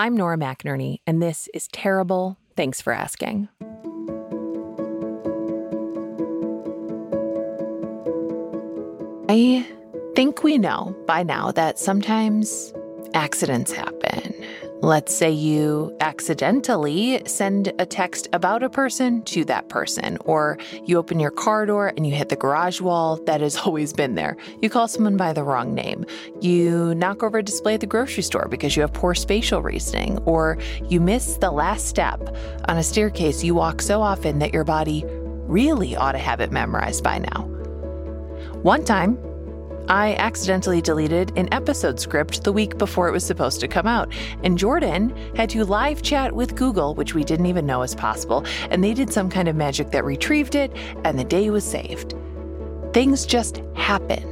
I'm Nora McInerny, and this is Terrible. Thanks for asking. I think we know by now that sometimes accidents happen. Let's say you accidentally send a text about a person to that person, or you open your car door and you hit the garage wall that has always been there. You call someone by the wrong name. You knock over a display at the grocery store because you have poor spatial reasoning, or you miss the last step on a staircase you walk so often that your body really ought to have it memorized by now. One time, I accidentally deleted an episode script the week before it was supposed to come out. And Jordan had to live chat with Google, which we didn't even know was possible, and they did some kind of magic that retrieved it, and the day was saved. Things just happen.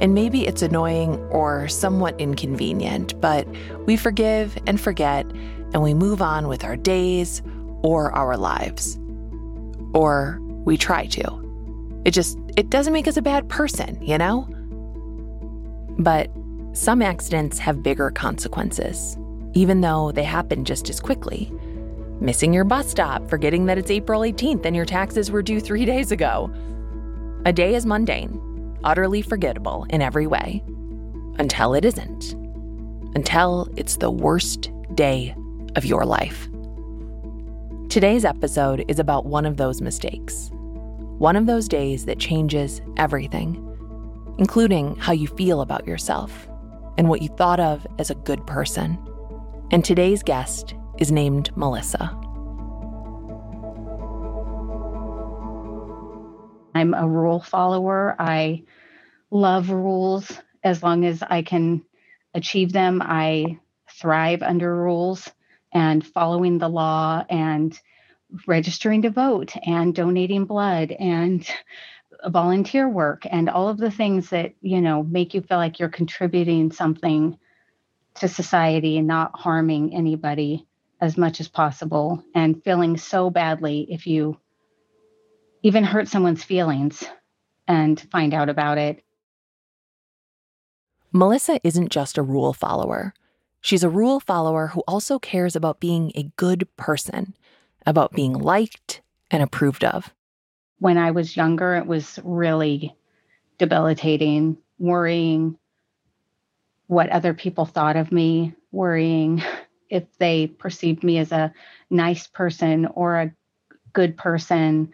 And maybe it's annoying or somewhat inconvenient, but we forgive and forget, and we move on with our days or our lives. Or we try to. It just it doesn't make us a bad person, you know? But some accidents have bigger consequences, even though they happen just as quickly. Missing your bus stop, forgetting that it's April 18th and your taxes were due three days ago. A day is mundane, utterly forgettable in every way, until it isn't. Until it's the worst day of your life. Today's episode is about one of those mistakes. One of those days that changes everything including how you feel about yourself and what you thought of as a good person. And today's guest is named Melissa. I'm a rule follower. I love rules as long as I can achieve them. I thrive under rules and following the law and registering to vote and donating blood and volunteer work and all of the things that you know make you feel like you're contributing something to society and not harming anybody as much as possible and feeling so badly if you even hurt someone's feelings and find out about it. Melissa isn't just a rule follower. She's a rule follower who also cares about being a good person, about being liked and approved of when I was younger, it was really debilitating, worrying what other people thought of me, worrying if they perceived me as a nice person or a good person,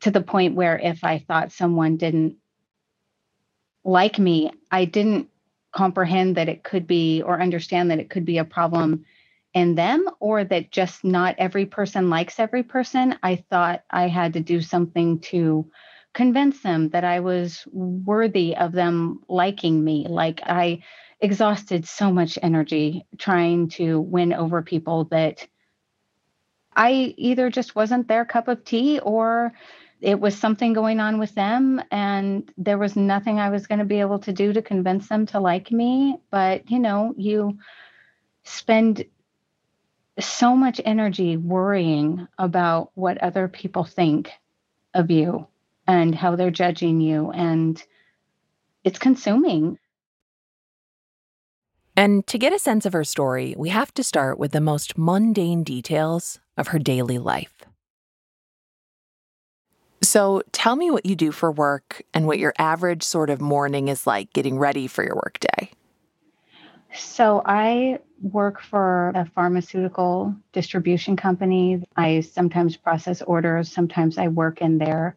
to the point where if I thought someone didn't like me, I didn't comprehend that it could be or understand that it could be a problem in them or that just not every person likes every person. I thought I had to do something to convince them that I was worthy of them liking me. Like I exhausted so much energy trying to win over people that I either just wasn't their cup of tea or it was something going on with them and there was nothing I was going to be able to do to convince them to like me. But, you know, you spend so much energy worrying about what other people think of you and how they're judging you. And it's consuming. And to get a sense of her story, we have to start with the most mundane details of her daily life. So tell me what you do for work and what your average sort of morning is like getting ready for your workday. So I work for a pharmaceutical distribution company. I sometimes process orders, sometimes I work in their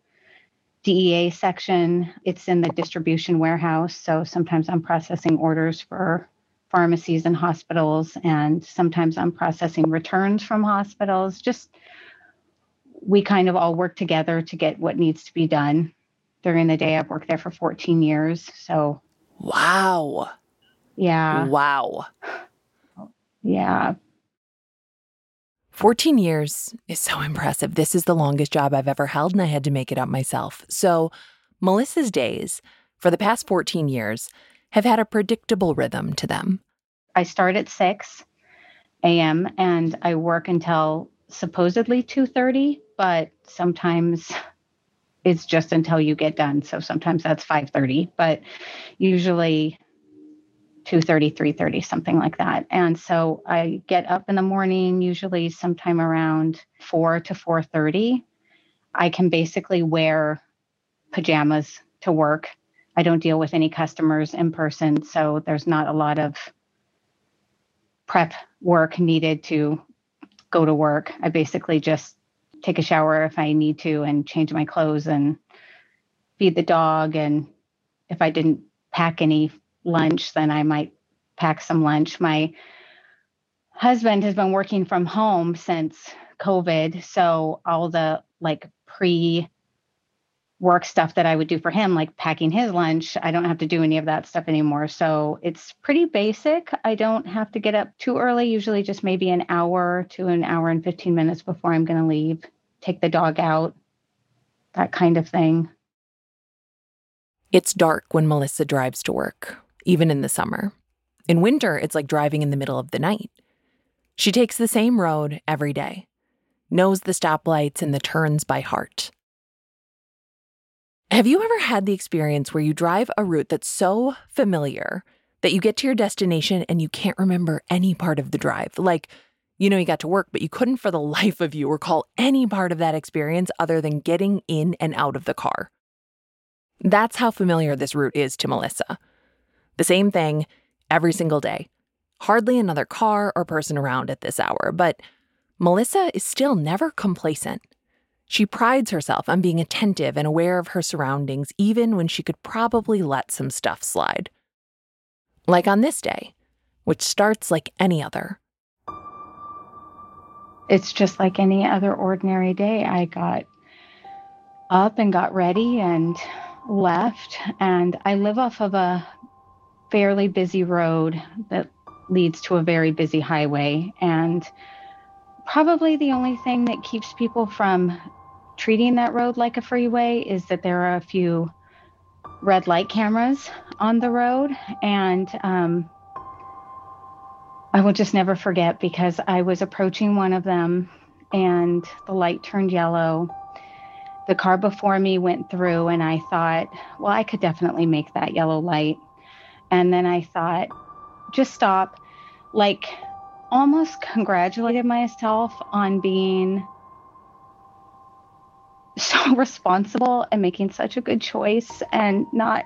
DEA section. It's in the distribution warehouse. So sometimes I'm processing orders for pharmacies and hospitals, and sometimes I'm processing returns from hospitals. Just we kind of all work together to get what needs to be done during the day. I've worked there for 14 years. So, wow. Yeah. Wow. Yeah. 14 years is so impressive. This is the longest job I've ever held, and I had to make it up myself. So, Melissa's days for the past 14 years have had a predictable rhythm to them. I start at 6 a.m. and I work until supposedly 2:30, but sometimes it's just until you get done. So sometimes that's 5:30, but usually 2.30 3.30 something like that. And so i get up in the morning usually sometime around 4 to 4.30 i can basically wear pajamas to work. I don't deal with any customers in person so there's not a lot of prep work needed to go to work. I basically just take a shower if i need to and change my clothes and feed the dog. And if i didn't pack any lunch, then I might pack some lunch. My husband has been working from home since COVID. So all the like pre work stuff that I would do for him, like packing his lunch, I don't have to do any of that stuff anymore. So it's pretty basic. I don't have to get up too early, usually just maybe an hour to an hour and 15 minutes before I'm going to leave, take the dog out, that kind of thing. It's dark when Melissa drives to work even in the summer. In winter, it's like driving in the middle of the night. She takes the same road every day, knows the stoplights and the turns by heart. Have you ever had the experience where you drive a route that's so familiar that you get to your destination and you can't remember any part of the drive? Like, you know, you got to work, but you couldn't for the life of you recall any part of that experience other than getting in and out of the car. That's how familiar this route is to Melissa. The same thing every single day. Hardly another car or person around at this hour, but Melissa is still never complacent. She prides herself on being attentive and aware of her surroundings, even when she could probably let some stuff slide. Like on this day, which starts like any other. It's just like any other ordinary day. I got up and got ready and left, and I live off of a fairly busy road that leads to a very busy highway. And probably the only thing that keeps people from treating that road like a freeway is that there are a few red light cameras on the road. And um, I will just never forget because I was approaching one of them and the light turned yellow. The car before me went through, and I thought, well, I could definitely make that yellow light. And then I thought, just stop. Like, almost congratulated myself on being so responsible and making such a good choice and not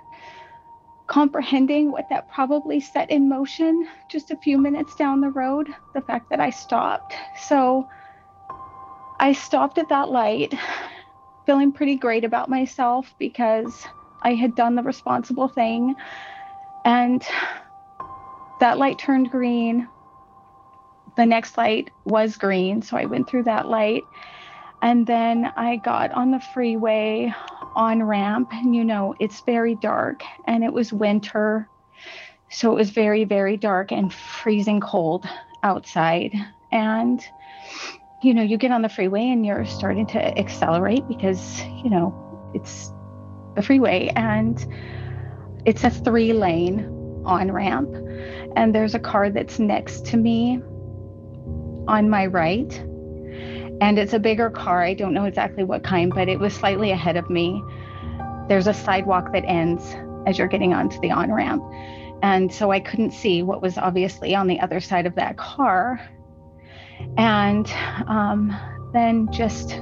comprehending what that probably set in motion just a few minutes down the road, the fact that I stopped. So I stopped at that light, feeling pretty great about myself because I had done the responsible thing. And that light turned green. The next light was green, so I went through that light. And then I got on the freeway on ramp, and you know, it's very dark, and it was winter. So it was very, very dark and freezing cold outside. And, you know, you get on the freeway and you're starting to accelerate because, you know, it's the freeway. And it's a three lane on ramp, and there's a car that's next to me on my right. And it's a bigger car. I don't know exactly what kind, but it was slightly ahead of me. There's a sidewalk that ends as you're getting onto the on ramp. And so I couldn't see what was obviously on the other side of that car. And um, then just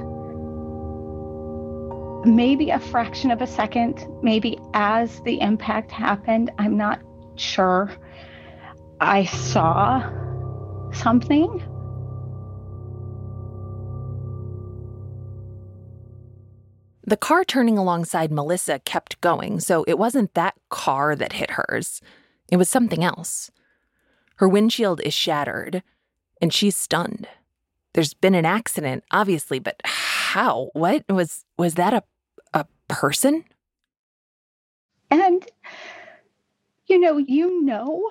maybe a fraction of a second, maybe as the impact happened, I'm not sure. I saw something. The car turning alongside Melissa kept going, so it wasn't that car that hit hers. It was something else. Her windshield is shattered, and she's stunned. There's been an accident, obviously, but how? What was was that a person? And you know, you know,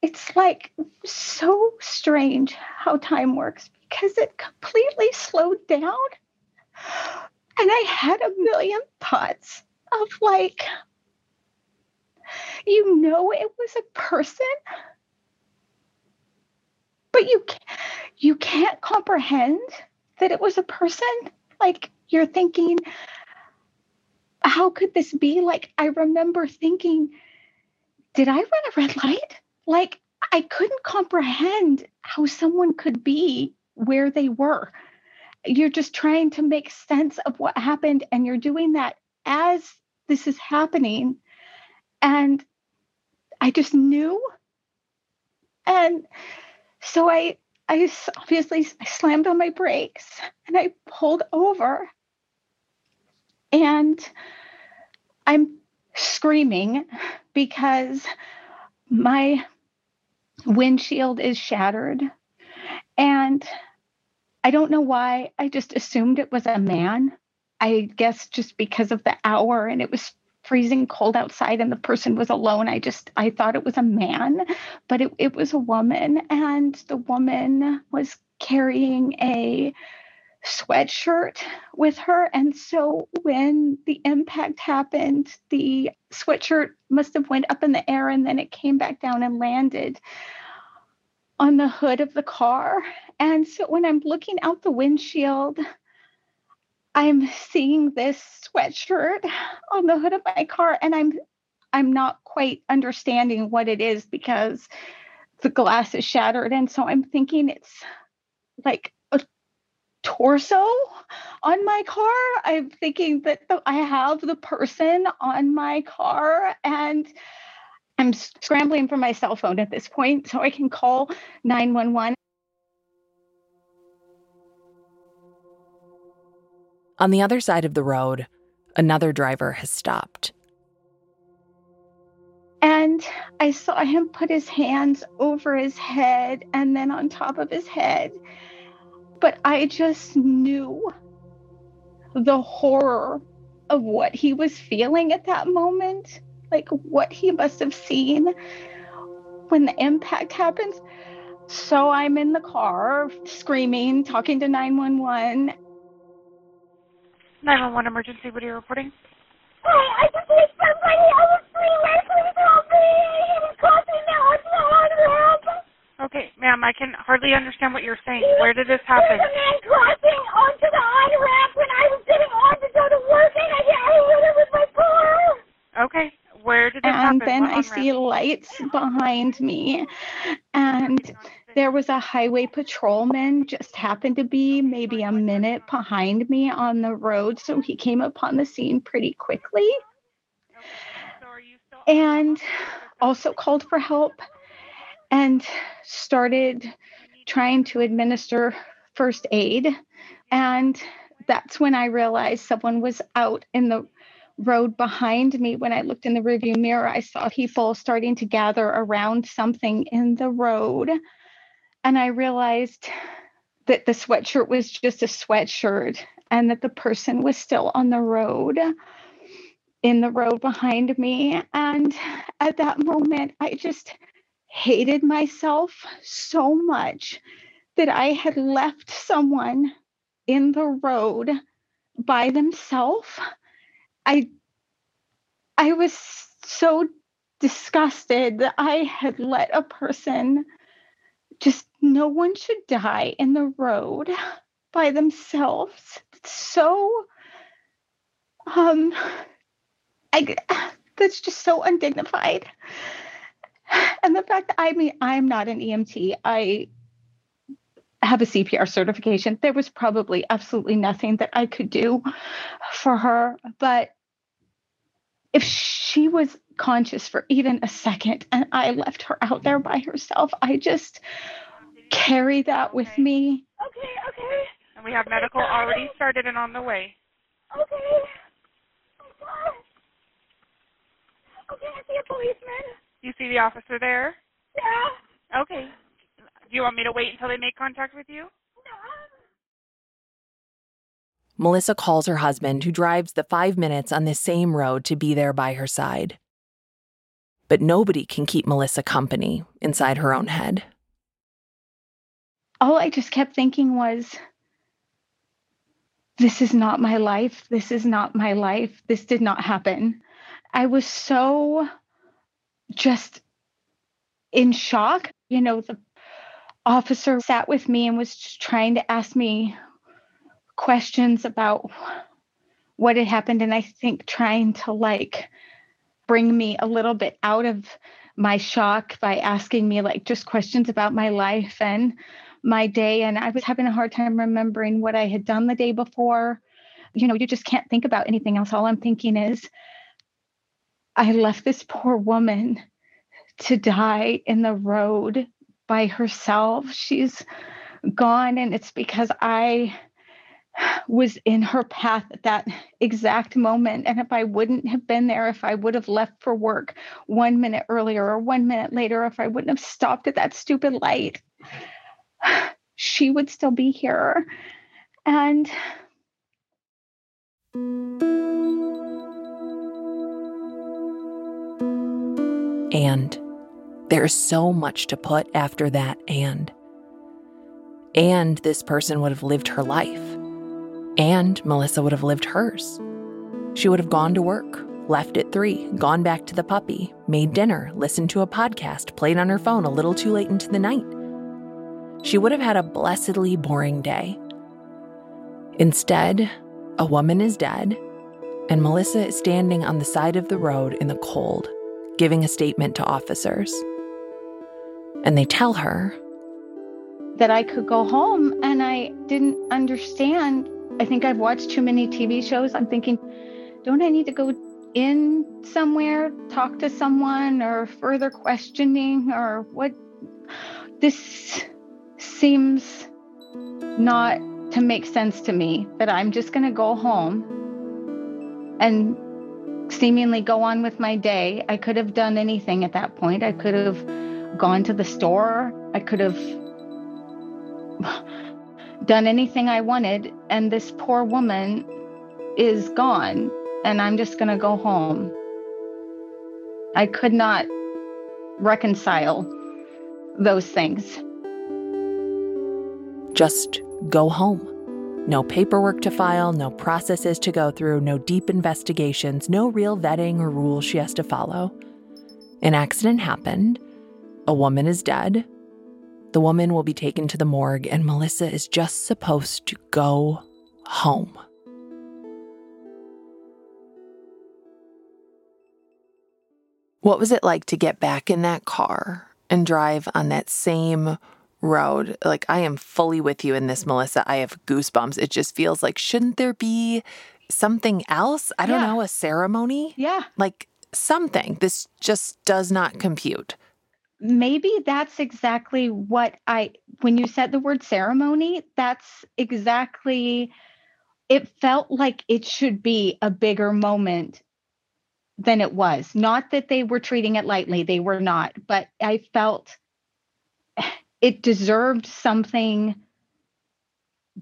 it's like so strange how time works because it completely slowed down. And I had a million thoughts of like, you know, it was a person, but you you can't comprehend that it was a person. Like you're thinking, how could this be? Like I remember thinking, did I run a red light? Like, I couldn't comprehend how someone could be where they were. You're just trying to make sense of what happened, and you're doing that as this is happening. And I just knew. And so I I obviously I slammed on my brakes and I pulled over. And I'm screaming because my windshield is shattered. And I don't know why. I just assumed it was a man. I guess just because of the hour and it was freezing cold outside and the person was alone. I just I thought it was a man, but it, it was a woman. And the woman was carrying a sweatshirt with her. And so when the impact happened, the sweatshirt must have went up in the air and then it came back down and landed on the hood of the car. And so when I'm looking out the windshield, I'm seeing this sweatshirt on the hood of my car and I'm I'm not quite understanding what it is because the glass is shattered and so I'm thinking it's like torso on my car. I'm thinking that I have the person on my car and I'm scrambling for my cell phone at this point so I can call 911. On the other side of the road, another driver has stopped. And I saw him put his hands over his head and then on top of his head. But I just knew the horror of what he was feeling at that moment, like what he must have seen when the impact happens. So I'm in the car screaming, talking to 911, 911 emergency, what are you reporting? Hey, I just hit somebody on the street. Please help me. It was crossing the on ramp. Okay, ma'am, I can hardly understand what you're saying. Where did this happen? There's a man crossing onto the on ramp when I was getting on to go to work and I hit it with my car. Okay, where did this and happen? then What I see on-ramp? lights behind me. And there was a highway patrolman just happened to be maybe a minute behind me on the road. So he came upon the scene pretty quickly So are you still and also called for help and started trying to administer first aid. And that's when I realized someone was out in the road behind me. When I looked in the rearview mirror, I saw people starting to gather around something in the road. And I realized that the sweatshirt was just a sweatshirt and that the person was still on the road in the road behind me. And at that moment, I just hated myself so much that I had left someone in the road by themselves. I I was so disgusted that I had let a person just no one should die in the road by themselves. It's so um I that's just so undignified. And the fact that I mean I'm not an EMT. I have a CPR certification. There was probably absolutely nothing that I could do for her, but if she was conscious for even a second and I left her out there by herself, I just carry that with me. Okay, okay, And we have medical already started and on the way. okay. Oh. Okay, I see a policeman. You see the officer there? Yeah. Okay. Do you want me to wait until they make contact with you? No. Melissa calls her husband, who drives the five minutes on the same road to be there by her side. But nobody can keep Melissa company inside her own head. All I just kept thinking was, this is not my life. This is not my life. This did not happen. I was so just in shock. You know, the officer sat with me and was trying to ask me questions about what had happened. And I think trying to like bring me a little bit out of my shock by asking me like just questions about my life and my day. And I was having a hard time remembering what I had done the day before. You know, you just can't think about anything else. All I'm thinking is, I left this poor woman to die in the road by herself. She's gone, and it's because I was in her path at that exact moment. And if I wouldn't have been there, if I would have left for work one minute earlier or one minute later, if I wouldn't have stopped at that stupid light, she would still be here. And And there's so much to put after that and. And this person would have lived her life. And Melissa would have lived hers. She would have gone to work, left at three, gone back to the puppy, made dinner, listened to a podcast, played on her phone a little too late into the night. She would have had a blessedly boring day. Instead, a woman is dead, and Melissa is standing on the side of the road in the cold, giving a statement to officers. And they tell her that I could go home, and I didn't understand. I think I've watched too many TV shows. I'm thinking, don't I need to go in somewhere, talk to someone, or further questioning, or what? This seems not to make sense to me that I'm just going to go home and seemingly go on with my day. I could have done anything at that point. I could have gone to the store. I could have done anything I wanted. And this poor woman is gone, and I'm just going to go home. I could not reconcile those things. Just go home. No paperwork to file, no processes to go through, no deep investigations, no real vetting or rules she has to follow. An accident happened. A woman is dead. The woman will be taken to the morgue, and Melissa is just supposed to go home. What was it like to get back in that car and drive on that same road. Like, I am fully with you in this, Melissa. I have goosebumps. It just feels like, shouldn't there be something else? I don't Yeah. know, a ceremony? Yeah. Like, something. This just does not compute. maybe that's exactly what I, when you said the word ceremony, that's exactly, it felt like it should be a bigger moment than it was. Not that they were treating it lightly, they were not, but I felt it deserved something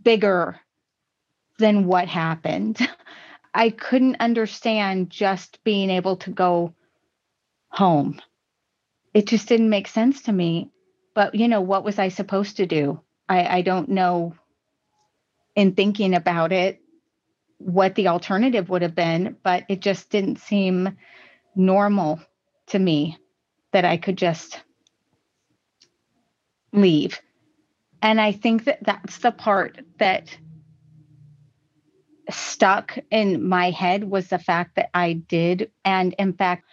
bigger than what happened. I couldn't understand just being able to go home it just didn't make sense to me. But you know, what was I supposed to do? I, I don't know in thinking about it what the alternative would have been, but it just didn't seem normal to me that I could just leave. And I think that that's the part that stuck in my head was the fact that I did. And in fact,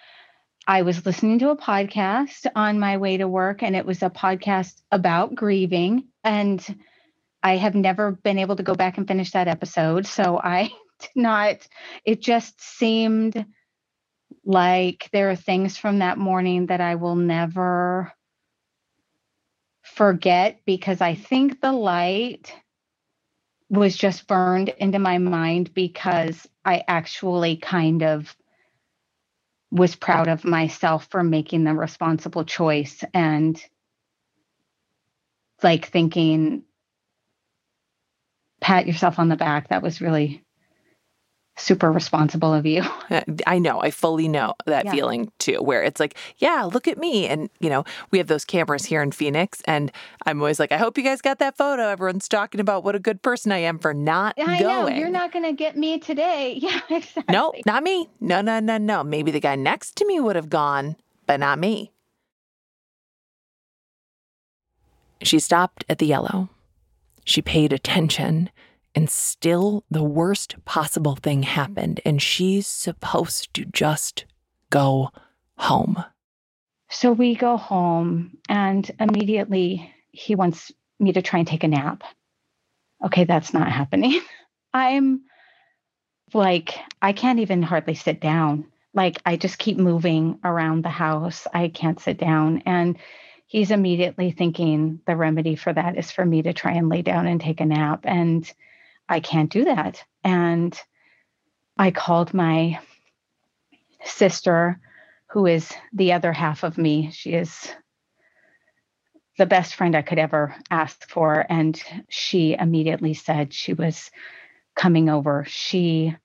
I was listening to a podcast on my way to work, and it was a podcast about grieving. And I have never been able to go back and finish that episode. So I did not, it just seemed like there are things from that morning that I will never forget because I think the light was just burned into my mind because I actually kind of was proud of myself for making the responsible choice and like thinking pat yourself on the back. That was really super responsible of you Uh, I know, I fully know that Yeah. feeling too, where it's like, yeah, look at me. And, you know, we have those cameras here in Phoenix, and I'm always like, I hope you guys got that photo. Everyone's talking about what a good person I am for not i know going. you're not going to get me today yeah exactly No, not me. No, no, no, no. Maybe the guy next to me would have gone, but not me. She stopped at the yellow. She paid attention, and still the worst possible thing mm-hmm. happened, and she's supposed to just go home. So we go home, and immediately he wants me to try and take a nap. Okay, that's not happening. I'm like, I can't even hardly sit down. Like, I just keep moving around the house. I can't sit down. And he's immediately thinking the remedy for that is for me to try and lay down and take a nap. And I can't do that. And I called my sister, who is the other half of me. She is the best friend I could ever ask for. And she immediately said she was coming over. She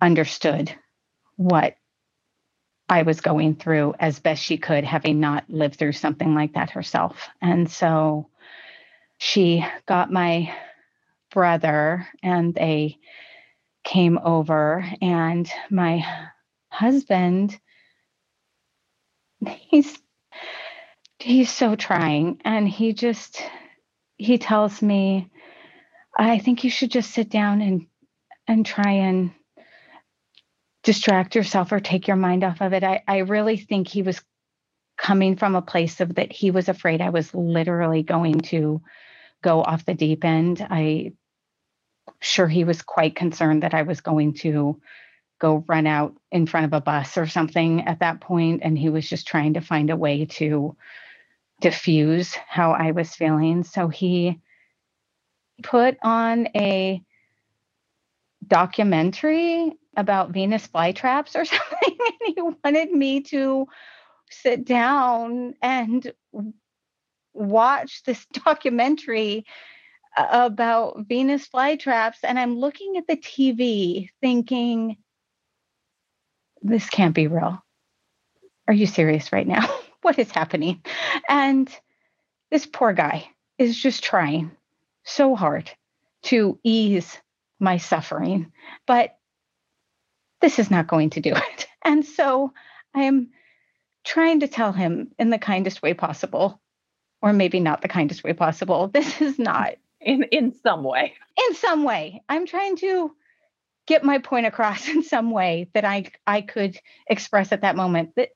understood what I was going through as best she could, having not lived through something like that herself. And so she got my brother and they came over, and my husband, he's he's so trying and he just he tells me i think you should just sit down and and try and distract yourself or take your mind off of it. I, I really think he was coming from a place of that he was afraid I was literally going to go off the deep end. I sure he was quite concerned that I was going to go run out in front of a bus or something at that point and he was just trying to find a way to diffuse how I was feeling. So he put on a documentary about Venus flytraps or something. and he wanted me to sit down and watch this documentary about Venus flytraps. And I'm looking at the TV thinking, this can't be real. Are you serious right now? what is happening? And this poor guy is just trying so hard to ease my suffering. But this is not going to do it. And so I am trying to tell him in the kindest way possible, or maybe not the kindest way possible. This is not in in some way. In some way. I'm trying to get my point across in some way that I I could express at that moment that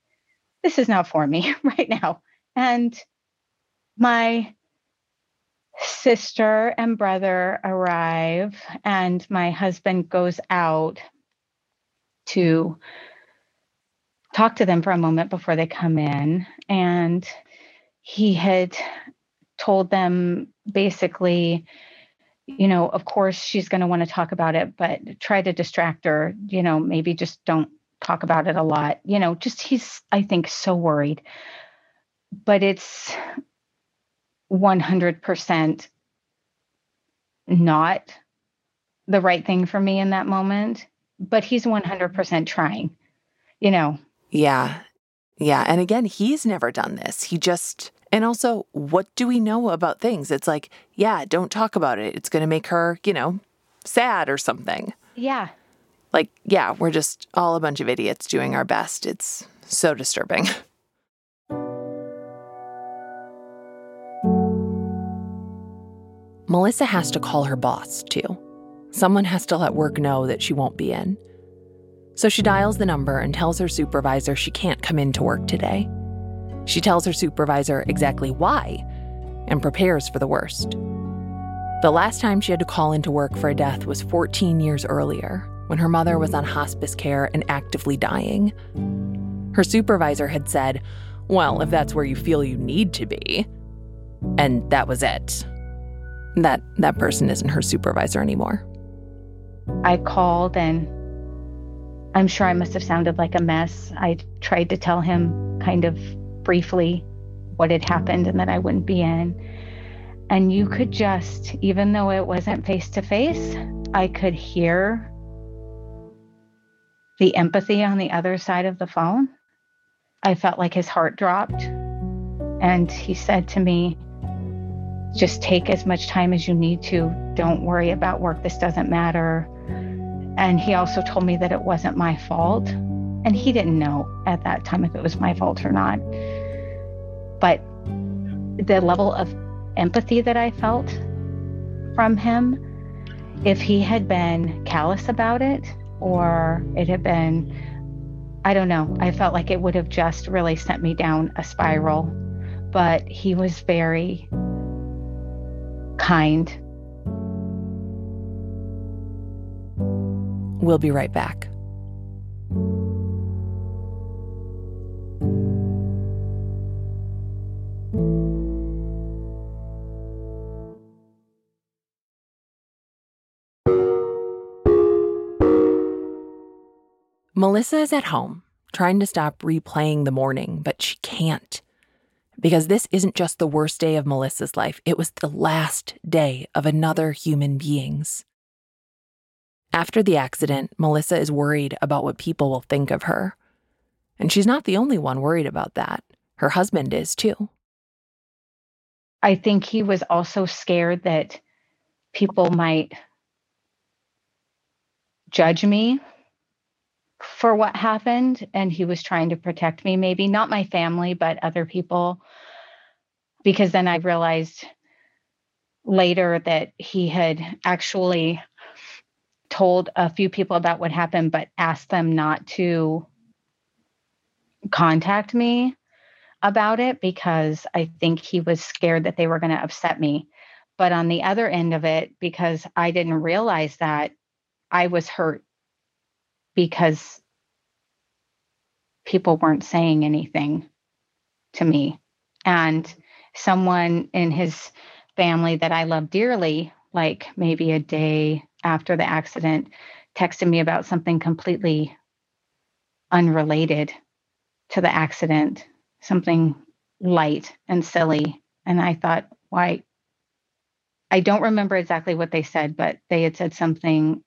this is not for me right now. And my sister and brother arrive and my husband goes out to talk to them for a moment before they come in. And he had told them basically, you know, of course she's going to want to talk about it, but try to distract her, you know, maybe just don't talk about it a lot. You know, just he's, I think, so worried. But it's 100% not the right thing for me in that moment but he's 100% trying, you know. Yeah. Yeah. And again, he's never done this. He just, and also, what do we know about things? It's like, yeah, don't talk about it. It's going to make her, you know, sad or something. Yeah. Like, yeah, we're just all a bunch of idiots doing our best. It's so disturbing. Melissa has to call her boss, too. Someone has to let work know that she won't be in. So she dials the number and tells her supervisor she can't come in to work today. She tells her supervisor exactly why and prepares for the worst. The last time she had to call into work for a death was 14 years earlier, when her mother was on hospice care and actively dying. Her supervisor had said, Well, if that's where you feel you need to be. And that was it. That, that person isn't her supervisor anymore. I called and I'm sure I must have sounded like a mess. I tried to tell him kind of briefly what had happened and that I wouldn't be in. And you could just, even though it wasn't face to face, I could hear the empathy on the other side of the phone. I felt like his heart dropped. And he said to me, just take as much time as you need to. Don't worry about work. This doesn't matter. And he also told me that it wasn't my fault. And he didn't know at that time if it was my fault or not. But the level of empathy that I felt from him, if he had been callous about it or it had been I don't know. I felt like it would have just really sent me down a spiral. But he was very kind. We'll be right back. Melissa is at home, trying to stop replaying the morning, but she can't. Because this isn't just the worst day of Melissa's life, it was the last day of another human being's. After the accident, Melissa is worried about what people will think of her. And she's not the only one worried about that. Her husband is too. I think he was also scared that people might judge me for what happened and he was trying to protect me maybe not my family but other people. Because then i realized later that he had actually told a few people about what happened but asked them not to contact me about it because i think he was scared that they were going to upset me. But on the other end of it because i didn't realize that i was hurt because people weren't saying anything to me. And someone in his family that I love dearly, like maybe a day after the accident, texted me about something completely unrelated to the accident, something light and silly. And I thought, why? I don't remember exactly what they said, but they had said something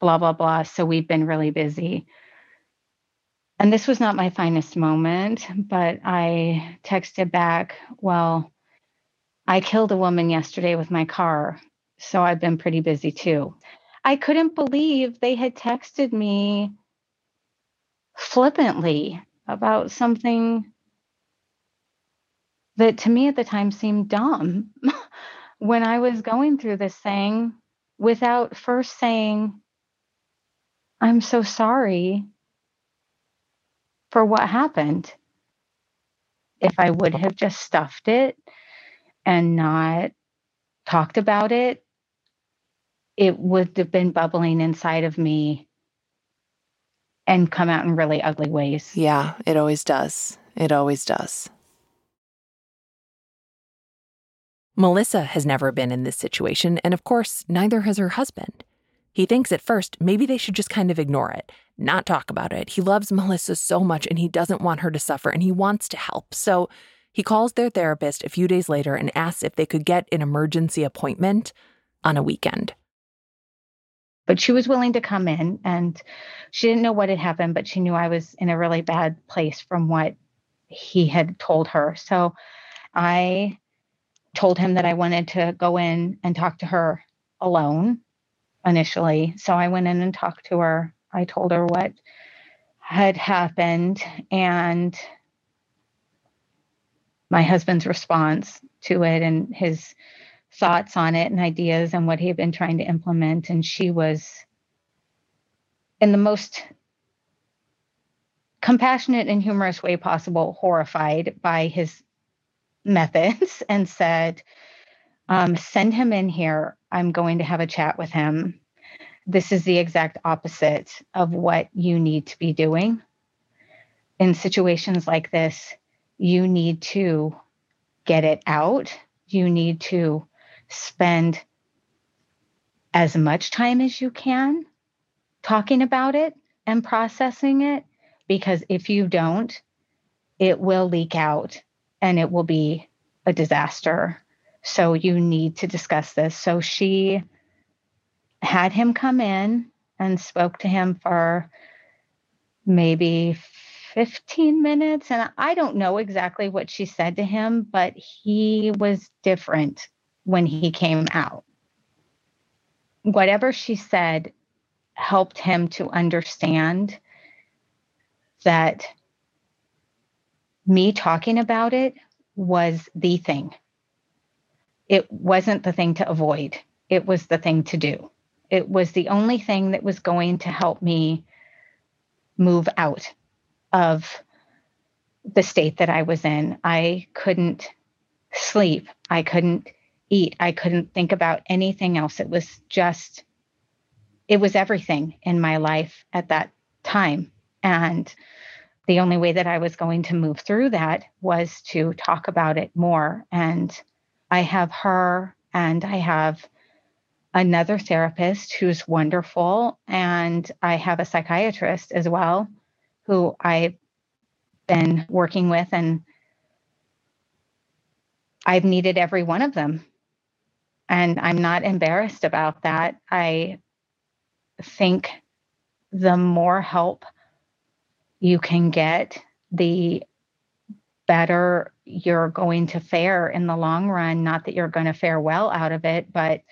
blah, blah, blah. So we've been really busy. And this was not my finest moment, but I texted back, well, I killed a woman yesterday with my car. So I've been pretty busy too. I couldn't believe they had texted me flippantly about something that to me at the time seemed dumb when I was going through this thing without first saying, I'm so sorry for what happened. If I would have just stuffed it and not talked about it, it would have been bubbling inside of me and come out in really ugly ways. Yeah, it always does. It always does. Melissa has never been in this situation, and of course, neither has her husband. He thinks at first maybe they should just kind of ignore it, not talk about it. He loves Melissa so much and he doesn't want her to suffer and he wants to help. So he calls their therapist a few days later and asks if they could get an emergency appointment on a weekend. But she was willing to come in and she didn't know what had happened, but she knew I was in a really bad place from what he had told her. So I told him that I wanted to go in and talk to her alone initially. So I went in and talked to her. I told her what had happened and my husband's response to it and his thoughts on it and ideas and what he had been trying to implement. And she was in the most compassionate and humorous way possible horrified by his methods and said, um, Send him in here. I'm going to have a chat with him. This is the exact opposite of what you need to be doing. In situations like this, you need to get it out. You need to spend as much time as you can talking about it and processing it because if you don't, it will leak out and it will be a disaster. So you need to discuss this. So she had him come in and spoke to him for maybe 15 minutes. And I don't know exactly what she said to him, but he was different when he came out. Whatever she said helped him to understand that me talking about it was the thing it wasn't the thing to avoid, it was the thing to do. It was the only thing that was going to help me move out of the state that I was in. I couldn't sleep. I couldn't eat. I couldn't think about anything else. It was just, it was everything in my life at that time. And the only way that I was going to move through that was to talk about it more. And I have her and I have another therapist who's wonderful. And I have a psychiatrist as well who I've been working with. And I've needed every one of them. And I'm not embarrassed about that. I think the more help you can get, the better you're going to fare in the long run. Not that you're going to fare well out of it, but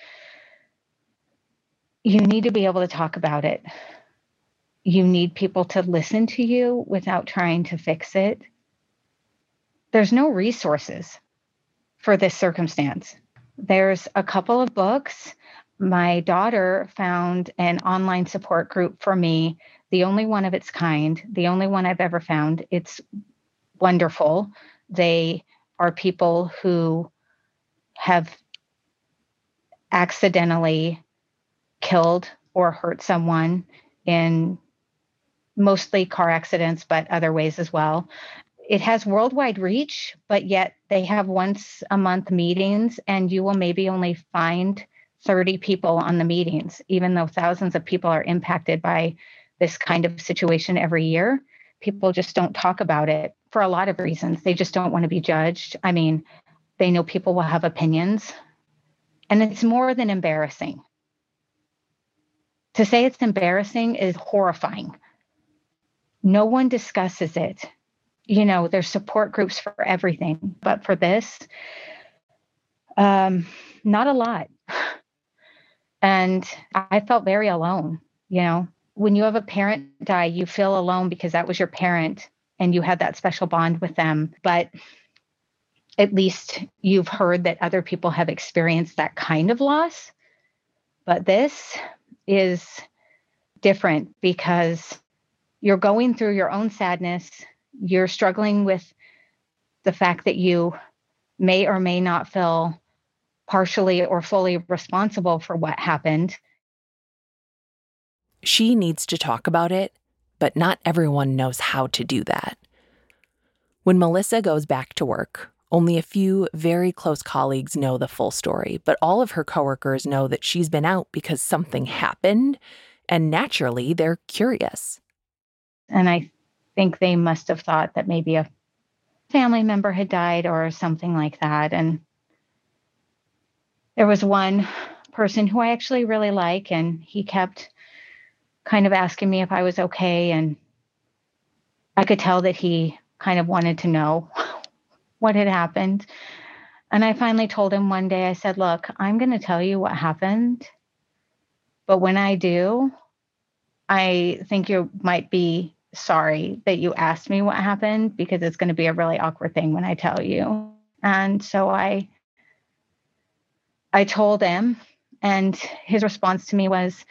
you need to be able to talk about it. You need people to listen to you without trying to fix it. There's no resources for this circumstance. There's a couple of books. My daughter found an online support group for me, the only one of its kind, the only one I've ever found. It's wonderful. They are people who have accidentally killed or hurt someone in mostly car accidents, but other ways as well. It has worldwide reach, but yet they have once a month meetings, and you will maybe only find 30 people on the meetings, even though thousands of people are impacted by this kind of situation every year. People just don't talk about it for a lot of reasons. They just don't want to be judged. I mean, they know people will have opinions, and it's more than embarrassing. To say it's embarrassing is horrifying. No one discusses it. You know, there's support groups for everything, but for this, um, not a lot. And I felt very alone. You know, when you have a parent die, you feel alone because that was your parent and you had that special bond with them. But at least you've heard that other people have experienced that kind of loss. But this is different because you're going through your own sadness. You're struggling with the fact that you may or may not feel partially or fully responsible for what happened. She needs to talk about it, but not everyone knows how to do that. When Melissa goes back to work, only a few very close colleagues know the full story, but all of her coworkers know that she's been out because something happened, and naturally they're curious. And I think they must have thought that maybe a family member had died or something like that. And there was one person who I actually really like, and he kept kind of asking me if I was okay. And I could tell that he kind of wanted to know what had happened. And I finally told him one day, I said, Look, I'm going to tell you what happened. But when I do, I think you might be sorry that you asked me what happened because it's going to be a really awkward thing when I tell you. And so I I told him and his response to me was,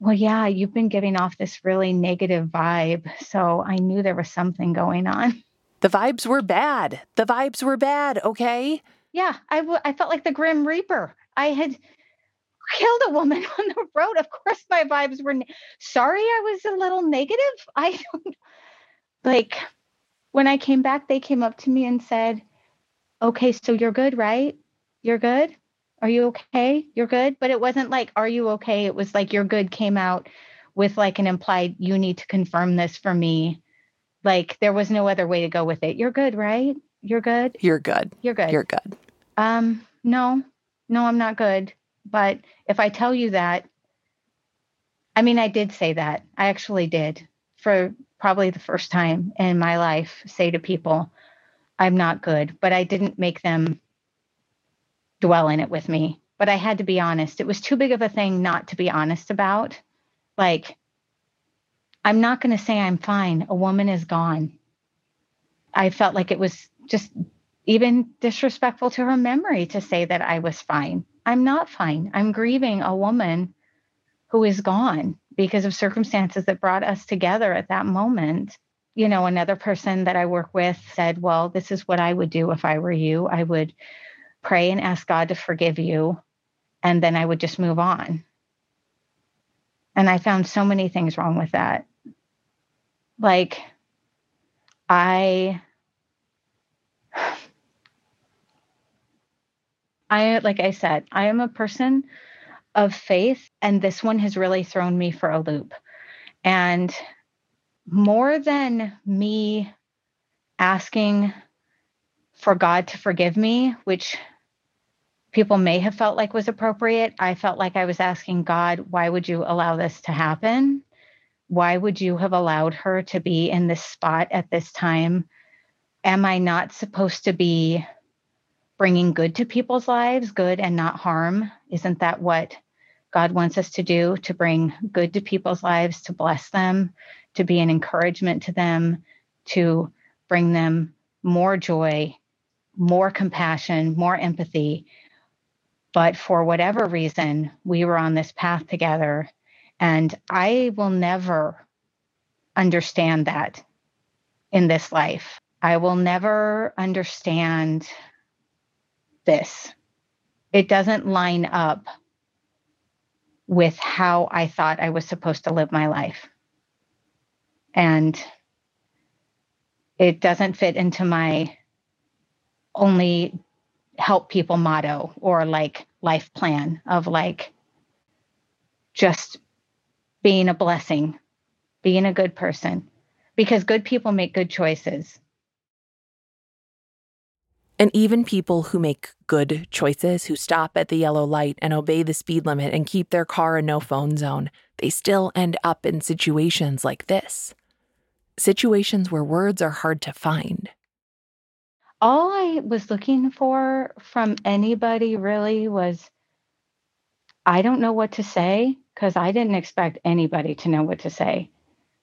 "Well, yeah, you've been giving off this really negative vibe, so I knew there was something going on." The vibes were bad. The vibes were bad, okay? Yeah, I, w- I felt like the Grim Reaper. I had killed a woman on the road. Of course, my vibes were ne- sorry. I was a little negative. I don't like when I came back. They came up to me and said, "Okay, so you're good, right? You're good. Are you okay? You're good." But it wasn't like, "Are you okay?" It was like, "You're good." Came out with like an implied, "You need to confirm this for me." Like there was no other way to go with it. You're good, right? You're good. You're good. You're good. You're good. Um, no, no, I'm not good. But if I tell you that, I mean, I did say that. I actually did for probably the first time in my life say to people, I'm not good, but I didn't make them dwell in it with me. But I had to be honest. It was too big of a thing not to be honest about. Like, I'm not going to say I'm fine. A woman is gone. I felt like it was just even disrespectful to her memory to say that I was fine. I'm not fine. I'm grieving a woman who is gone. because of circumstances that brought us together at that moment. You know, another person that I work with said, Well, this is what I would do if I were you. I would pray and ask God to forgive you, and then I would just move on. And I found so many things wrong with that. Like, I I like I said, I am a person of faith and this one has really thrown me for a loop. And more than me asking for God to forgive me, which people may have felt like was appropriate, I felt like I was asking God, why would you allow this to happen? Why would you have allowed her to be in this spot at this time? Am I not supposed to be bringing good to people's lives, good and not harm? Isn't that what God wants us to do? To bring good to people's lives, to bless them, to be an encouragement to them, to bring them more joy, more compassion, more empathy. But for whatever reason, we were on this path together. And I will never understand that in this life. I will never understand this. It doesn't line up with how I thought I was supposed to live my life. And it doesn't fit into my only help people motto or like life plan of like just being a blessing, being a good person, because good people make good choices. And even people who make good choices, who stop at the yellow light and obey the speed limit and keep their car in no phone zone, they still end up in situations like this. Situations where words are hard to find. All I was looking for from anybody really was I don't know what to say because I didn't expect anybody to know what to say.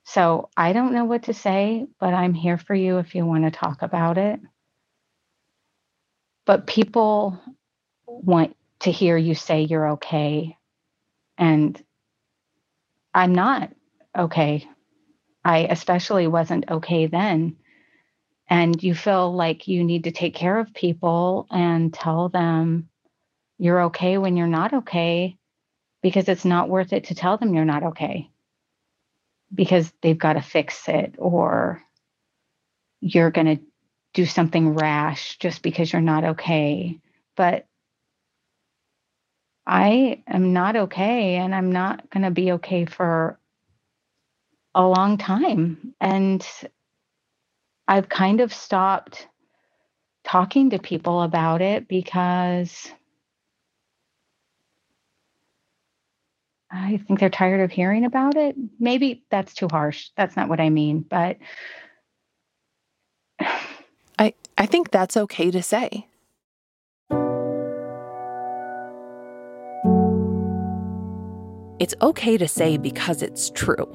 So I don't know what to say, but I'm here for you if you want to talk about it but people want to hear you say you're okay. And I'm not okay. I especially wasn't okay then. And you feel like you need to take care of people and tell them you're okay when you're not okay because it's not worth it to tell them you're not okay because they've got to fix it or you're going to do something rash just because you're not okay. But I am not okay and I'm not going to be okay for a long time. And I've kind of stopped talking to people about it because I think they're tired of hearing about it. Maybe that's too harsh. That's not what I mean. But I, I think that's okay to say. It's okay to say because it's true.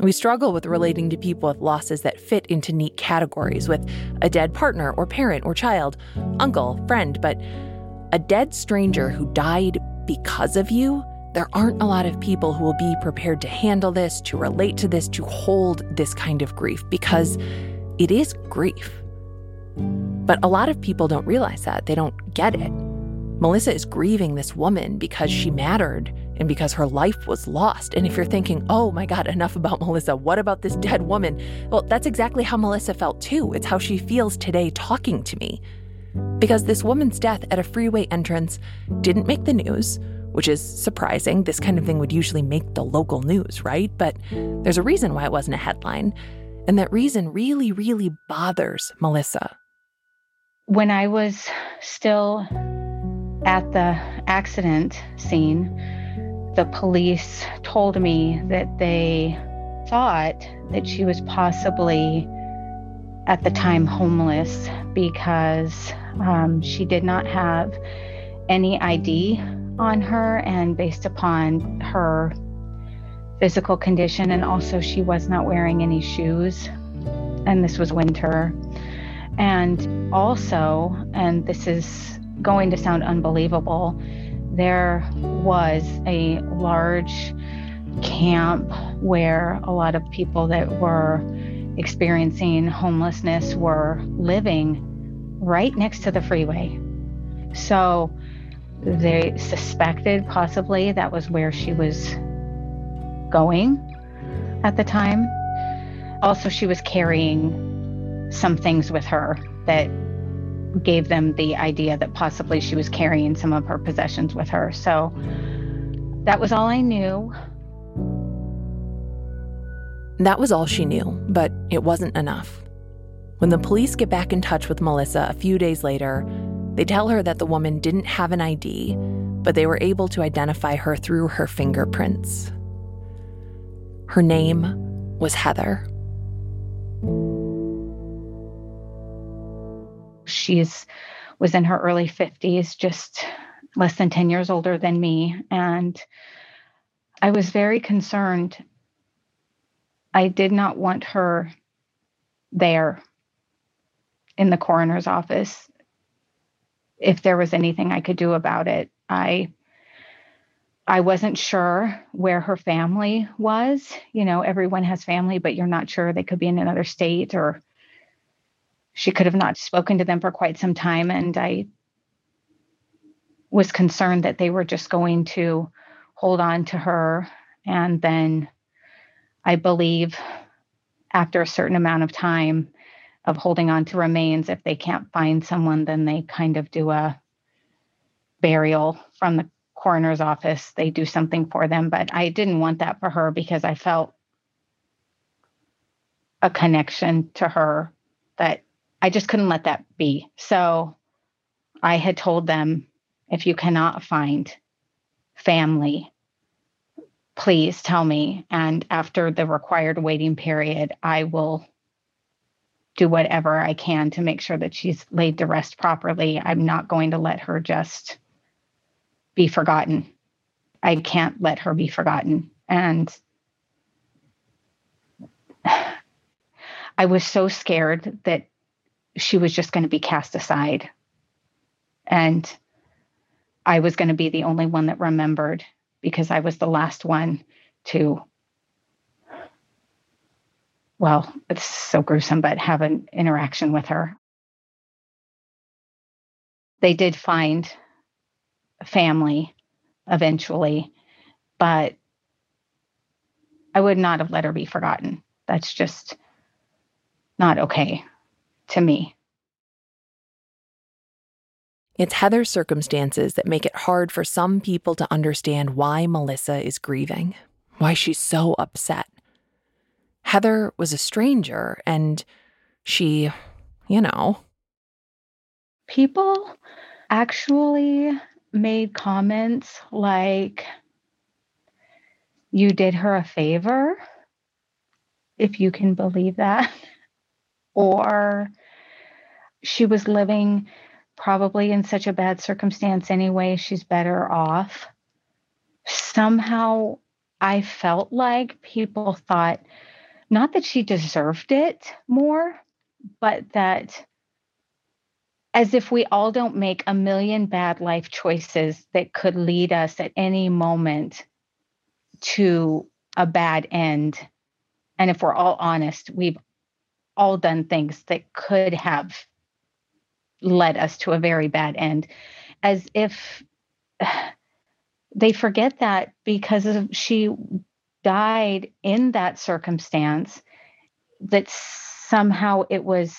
We struggle with relating to people with losses that fit into neat categories with a dead partner or parent or child, uncle, friend, but a dead stranger who died because of you, there aren't a lot of people who will be prepared to handle this, to relate to this, to hold this kind of grief because it is grief. But a lot of people don't realize that. They don't get it. Melissa is grieving this woman because she mattered and because her life was lost. And if you're thinking, oh my God, enough about Melissa, what about this dead woman? Well, that's exactly how Melissa felt too. It's how she feels today talking to me. Because this woman's death at a freeway entrance didn't make the news, which is surprising. This kind of thing would usually make the local news, right? But there's a reason why it wasn't a headline. And that reason really, really bothers Melissa when I was still at the accident scene, the police told me that they thought that she was possibly at the time homeless because um, she did not have any ID on her, and based upon her physical condition, and also she was not wearing any shoes, and this was winter. And also, and this is going to sound unbelievable, there was a large camp where a lot of people that were experiencing homelessness were living right next to the freeway. So they suspected possibly that was where she was going at the time. Also, she was carrying some things with her that gave them the idea that possibly she was carrying some of her possessions with her. So that was all I knew. That was all she knew, but it wasn't enough. When the police get back in touch with Melissa a few days later, they tell her that the woman didn't have an ID, but they were able to identify her through her fingerprints. Her name was Heather. She's was in her early 50s, just less than 10 years older than me, and I was very concerned. I did not want her there in the coroner's office if there was anything I could do about it. I I wasn't sure where her family was. You know, everyone has family, but you're not sure they could be in another state or she could have not spoken to them for quite some time and I was concerned that they were just going to hold on to her and then I believe after a certain amount of time of holding on to remains. If they can't find someone, then they kind of do a burial from the coroner's office. They do something for them. But I didn't want that for her because I felt a connection to her that I just couldn't let that be. So I had told them if you cannot find family, please tell me. And after the required waiting period, I will do whatever I can to make sure that she's laid to rest properly. I'm not going to let her just be forgotten. I can't let her be forgotten. And I was so scared that she was just going to be cast aside. And I was going to be the only one that remembered because I was the last one to well, it's so gruesome, but have an interaction with her. They did find family eventually, but I would not have let her be forgotten. That's just not okay to me. It's Heather's circumstances that make it hard for some people to understand why Melissa is grieving, why she's so upset. Heather was a stranger and she, you know. People actually made comments like, you did her a favor, if you can believe that. or she was living probably in such a bad circumstance anyway, she's better off. Somehow I felt like people thought not that she deserved it more, but that as if we all don't make a million bad life choices that could lead us at any moment to a bad end. And if we're all honest, we've all done things that could have led us to a very bad end. As if they forget that because she died in that circumstance, that somehow it was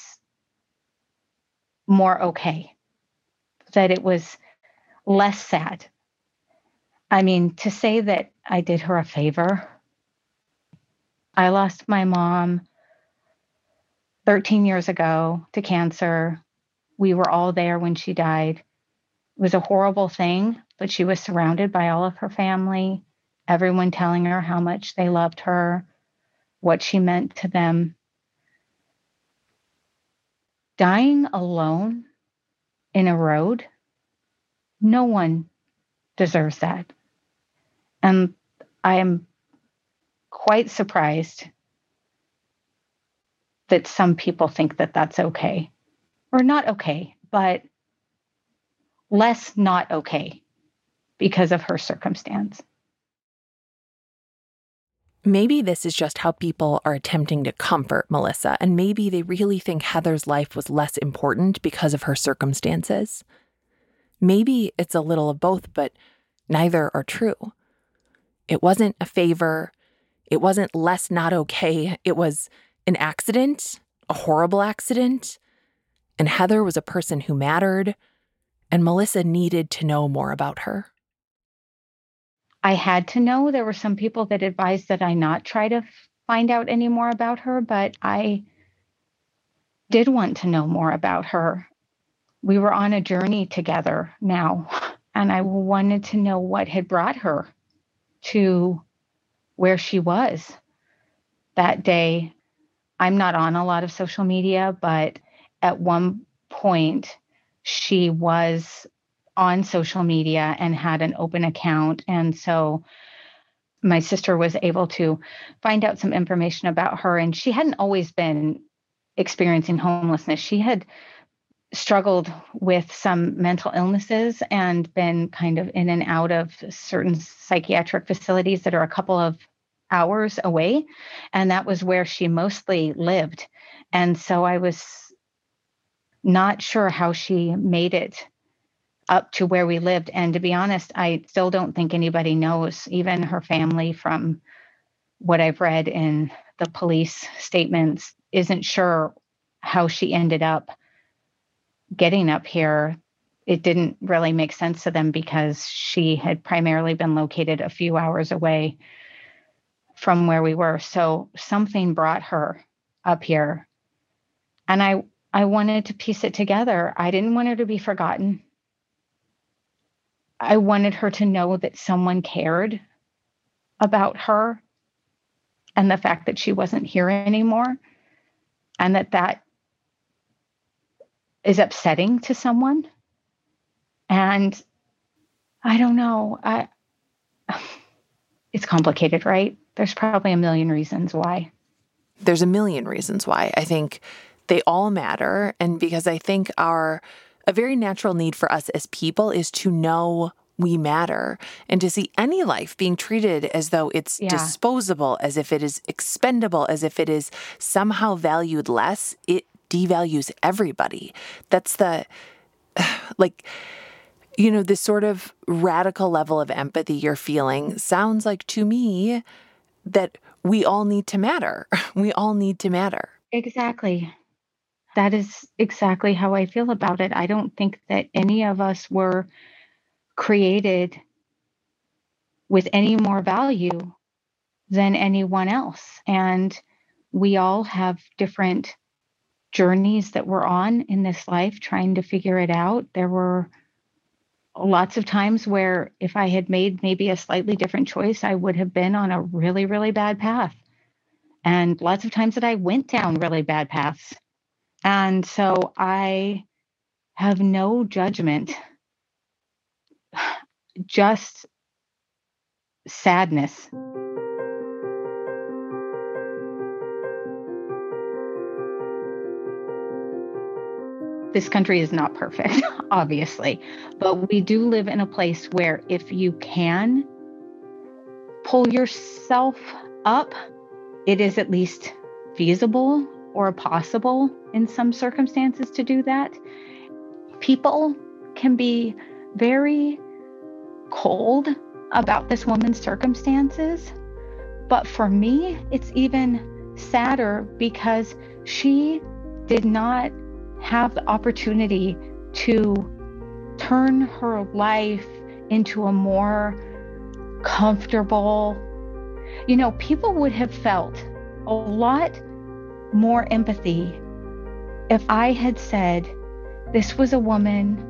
more okay, that it was less sad. I mean, to say that I did her a favor, I lost my mom 13 years ago to cancer. We were all there when she died. It was a horrible thing, but she was surrounded by all of her family everyone telling her how much they loved her, what she meant to them. Dying alone in a road, no one deserves that. And I am quite surprised that some people think that that's okay or not okay, but less not okay because of her circumstance. Maybe this is just how people are attempting to comfort Melissa, and maybe they really think Heather's life was less important because of her circumstances. Maybe it's a little of both, but neither are true. It wasn't a favor. It wasn't less not okay. It was an accident, a horrible accident. And Heather was a person who mattered, and Melissa needed to know more about her. I had to know. There were some people that advised that I not try to find out any more about her, but I did want to know more about her. We were on a journey together now, and I wanted to know what had brought her to where she was that day. I'm not on a lot of social media, but at one point, she was on social media and had an open account. And so my sister was able to find out some information about her. And she hadn't always been experiencing homelessness. She had struggled with some mental illnesses and been kind of in and out of certain psychiatric facilities that are a couple of hours away. And that was where she mostly lived. And so I was not sure how she made it up to where we lived. And to be honest, I still don't think anybody knows, even her family, from what I've read in the police statements, isn't sure how she ended up getting up here. It didn't really make sense to them because she had primarily been located a few hours away from where we were. So something brought her up here. And I I wanted to piece it together. I didn't want her to be forgotten. I wanted her to know that someone cared about her and the fact that she wasn't here anymore and that that is upsetting to someone and i don't know i it's complicated right there's probably a million reasons why there's a million reasons why i think they all matter and because i think our a very natural need for us as people is to know we matter and to see any life being treated as though it's yeah. disposable, as if it is expendable, as if it is somehow valued less, it devalues everybody. That's the, like, you know, this sort of radical level of empathy you're feeling sounds like to me that we all need to matter. We all need to matter. Exactly that is exactly how I feel about it. I don't think that any of us were created with any more value than anyone else. And we all have different journeys that we're on in this life trying to figure it out. There were lots of times where if I had made maybe a slightly different choice, I would have been on a really, really bad path. And lots of times that I went down really bad paths. And so I have no judgment, just sadness. This country is not perfect, obviously, but we do live in a place where if you can pull yourself up, it is at least feasible or possible in some circumstances to do that. People can be very cold about this woman's circumstances. But for me, it's even sadder because she did not have the opportunity to turn her life into a more comfortable. You know, people would have felt a lot more empathy if I had said, This was a woman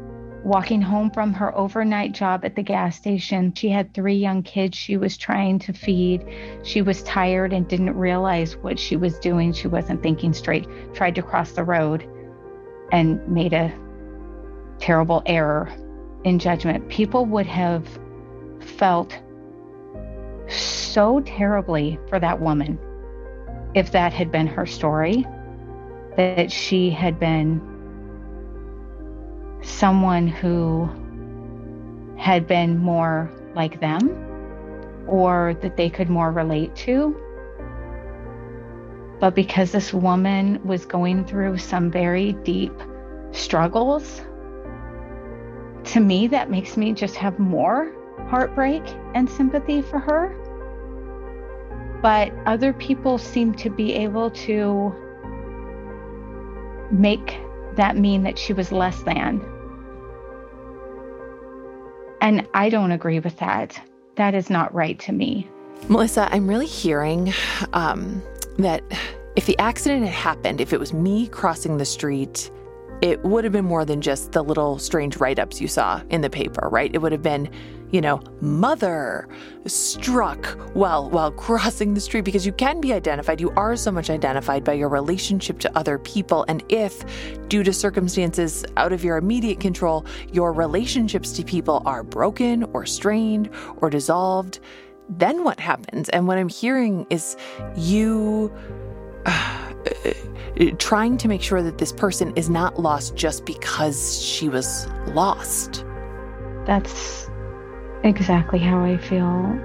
walking home from her overnight job at the gas station. She had three young kids she was trying to feed. She was tired and didn't realize what she was doing. She wasn't thinking straight, tried to cross the road and made a terrible error in judgment. People would have felt so terribly for that woman if that had been her story, that she had been someone who had been more like them or that they could more relate to. But because this woman was going through some very deep struggles, to me, that makes me just have more heartbreak and sympathy for her. But other people seem to be able to make that mean that she was less than. And I don't agree with that. That is not right to me. Melissa, I'm really hearing um, that if the accident had happened, if it was me crossing the street, it would have been more than just the little strange write ups you saw in the paper, right? It would have been, you know, mother struck while while crossing the street because you can be identified. You are so much identified by your relationship to other people. And if, due to circumstances out of your immediate control, your relationships to people are broken or strained or dissolved, then what happens? And what I'm hearing is you. Uh, trying to make sure that this person is not lost just because she was lost. That's exactly how I feel.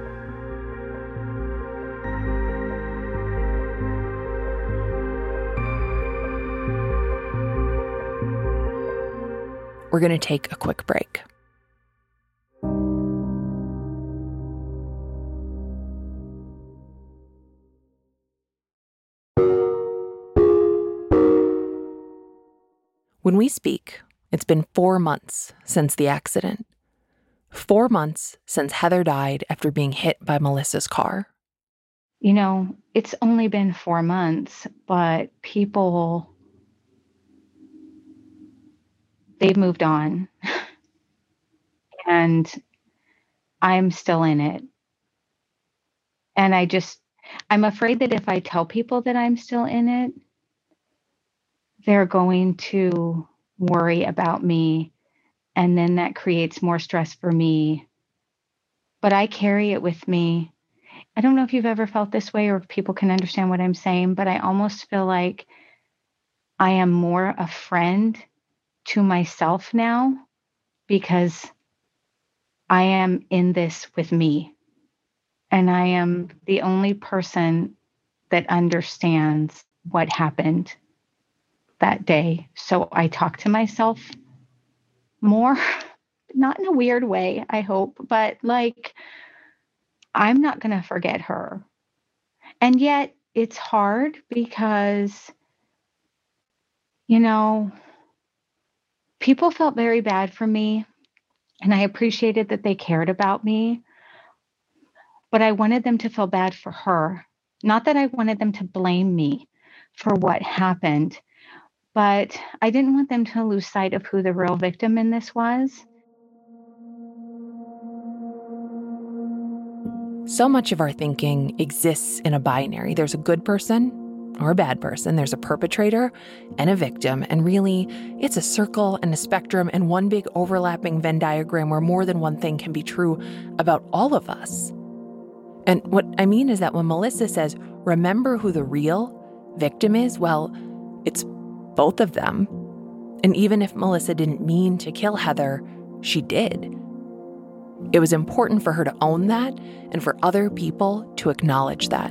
We're going to take a quick break. When we speak, it's been four months since the accident. Four months since Heather died after being hit by Melissa's car. You know, it's only been four months, but people, they've moved on. and I'm still in it. And I just, I'm afraid that if I tell people that I'm still in it, they're going to worry about me. And then that creates more stress for me. But I carry it with me. I don't know if you've ever felt this way or if people can understand what I'm saying, but I almost feel like I am more a friend to myself now because I am in this with me. And I am the only person that understands what happened that day. So I talk to myself more, not in a weird way, I hope, but like I'm not going to forget her. And yet it's hard because, you know, people felt very bad for me and I appreciated that they cared about me. But I wanted them to feel bad for her. Not that I wanted them to blame me for what happened, but I didn't want them to lose sight of who the real victim in this was. So much of our thinking exists in a binary. There's a good person or a bad person, there's a perpetrator and a victim, and really, it's a circle and a spectrum and one big overlapping Venn diagram where more than one thing can be true about all of us. And what I mean is that when Melissa says, remember who the real victim is, well, it's both of them. And even if Melissa didn't mean to kill Heather, she did. It was important for her to own that and for other people to acknowledge that.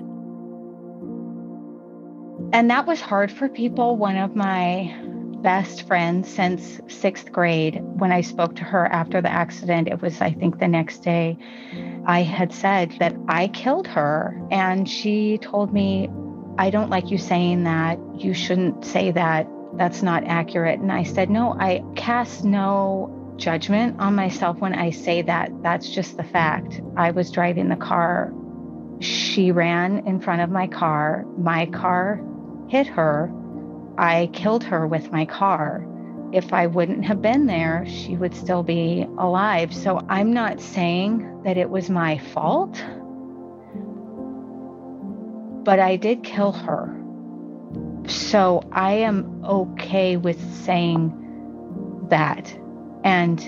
And that was hard for people. One of my best friends since sixth grade, when I spoke to her after the accident, it was, I think, the next day, I had said that I killed her. And she told me, I don't like you saying that. You shouldn't say that. That's not accurate. And I said, No, I cast no judgment on myself when I say that. That's just the fact. I was driving the car. She ran in front of my car. My car hit her. I killed her with my car. If I wouldn't have been there, she would still be alive. So I'm not saying that it was my fault but I did kill her. So I am okay with saying that. And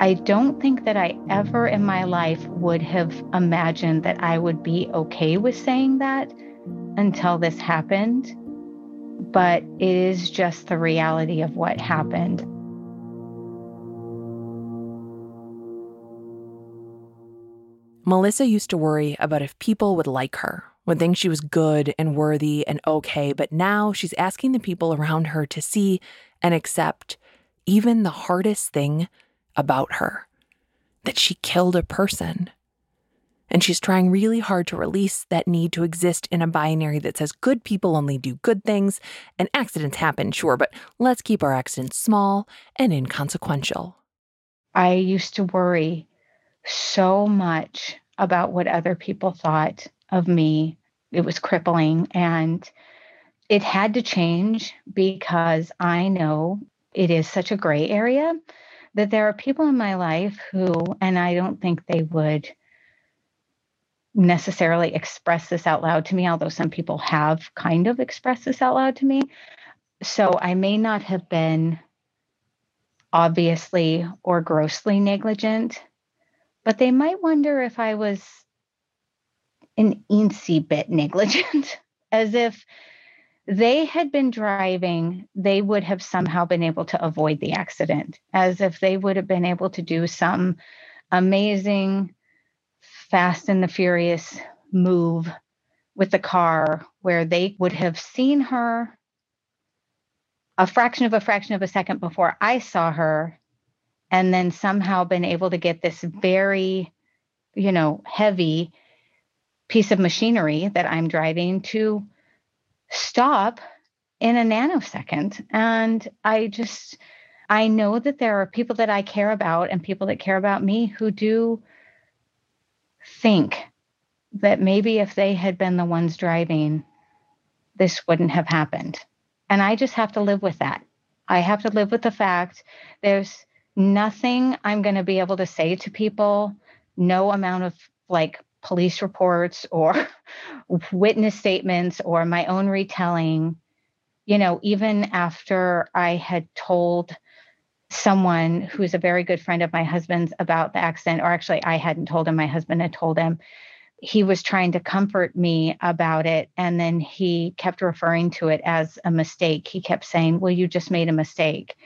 I don't think that I ever in my life would have imagined that I would be okay with saying that until this happened. But it is just the reality of what happened. Melissa used to worry about if people would like her would think she was good and worthy and okay, but now she's asking the people around her to see and accept even the hardest thing about her that she killed a person. And she's trying really hard to release that need to exist in a binary that says good people only do good things and accidents happen, sure, but let's keep our accidents small and inconsequential. I used to worry so much about what other people thought of me. It was crippling and it had to change because I know it is such a gray area that there are people in my life who, and I don't think they would necessarily express this out loud to me, although some people have kind of expressed this out loud to me. So I may not have been obviously or grossly negligent, but they might wonder if I was an eensy bit negligent, as if they had been driving, they would have somehow been able to avoid the accident, as if they would have been able to do some amazing, fast and the furious move with the car where they would have seen her a fraction of a fraction of a second before I saw her, and then somehow been able to get this very, you know, heavy piece of machinery that I'm driving to stop in a nanosecond. And I just, I know that there are people that I care about and people that care about me who do think that maybe if they had been the ones driving, this wouldn't have happened. And I just have to live with that. I have to live with the fact there's nothing I'm going to be able to say to people, no amount of like police reports or witness statements or my own retelling, you know, even after I had told someone who's a very good friend of my husband's about the accident, or actually, I hadn't told him, my husband had told him. He was trying to comfort me about it. And then he kept referring to it as a mistake. He kept saying, Well, you just made a mistake.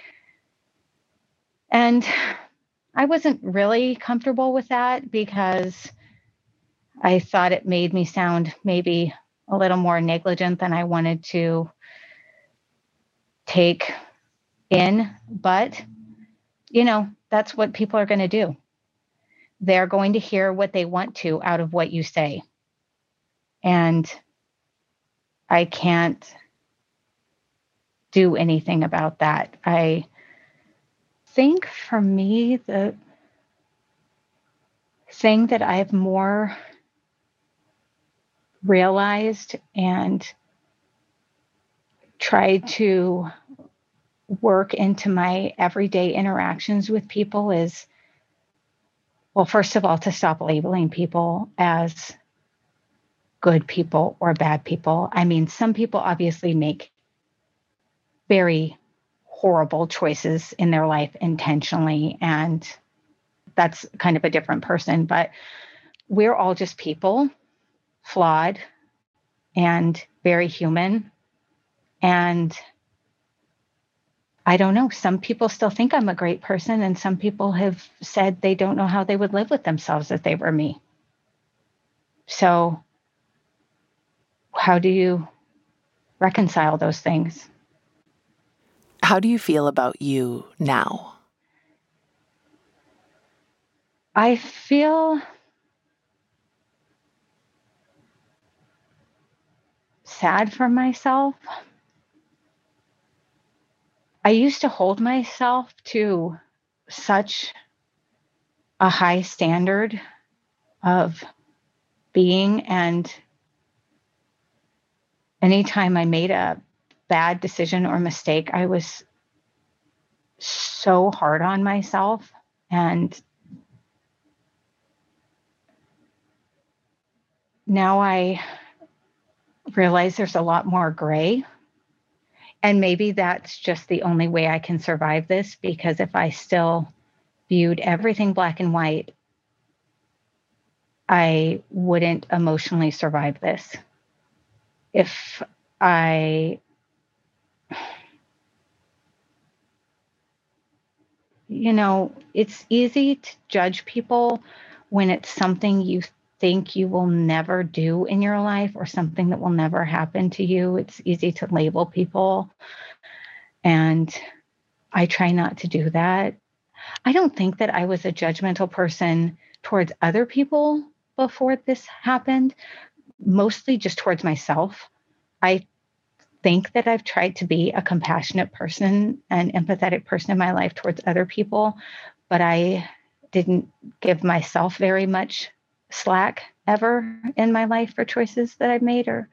And I wasn't really comfortable with that because I thought it made me sound maybe a little more negligent than I wanted to take in. But, you know, that's what people are going to do. They're going to hear what they want to out of what you say. And I can't do anything about that. I think for me, the thing that I've more realized and tried to work into my everyday interactions with people is well, first of all, to stop labeling people as good people or bad people. I mean, some people obviously make very horrible choices in their life intentionally, and that's kind of a different person, but we're all just people flawed and very human. And I don't know, some people still think I'm a great person, and some people have said they don't know how they would live with themselves if they were me. So, how do you reconcile those things? How do you feel about you now? I feel sad for myself. I used to hold myself to such a high standard of being and anytime I made a bad decision or mistake, I was so hard on myself and now I realize there's a lot more gray. And maybe that's just the only way I can survive this because if I still viewed everything black and white, I wouldn't emotionally survive this. If I you know, it's easy to judge people when it's something you think you will never do in your life or something that will never happen to you. It's easy to label people. And I try not to do that. I don't think that I was a judgmental person towards other people before this happened, mostly just towards myself. I think that I've tried to be a compassionate person and empathetic person in my life towards other people, but I didn't give myself very much slack ever in my life for choices that I've made or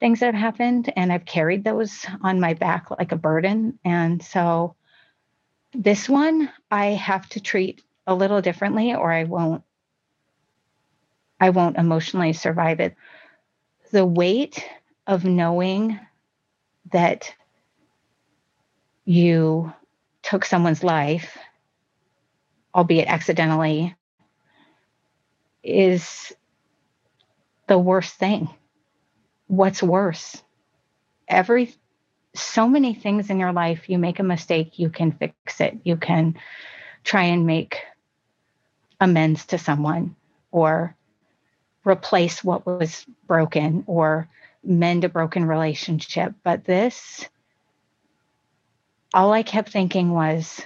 things that have happened. And I've carried those on my back like a burden. And so this one I have to treat a little differently or I won't I won't emotionally survive it. The weight of knowing that you took someone's life, albeit accidentally, is the worst thing. What's worse? Every so many things in your life, you make a mistake, you can fix it. You can try and make amends to someone or replace what was broken or mend a broken relationship. But this, all I kept thinking was,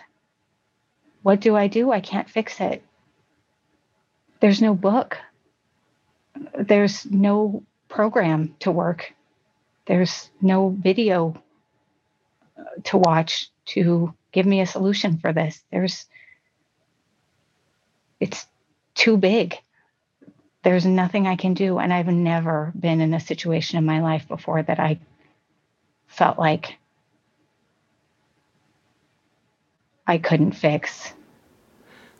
what do I do? I can't fix it. There's no book, there's no program to work, there's no video uh, to watch to give me a solution for this. There's, it's too big. There's nothing I can do. And I've never been in a situation in my life before that I felt like I couldn't fix.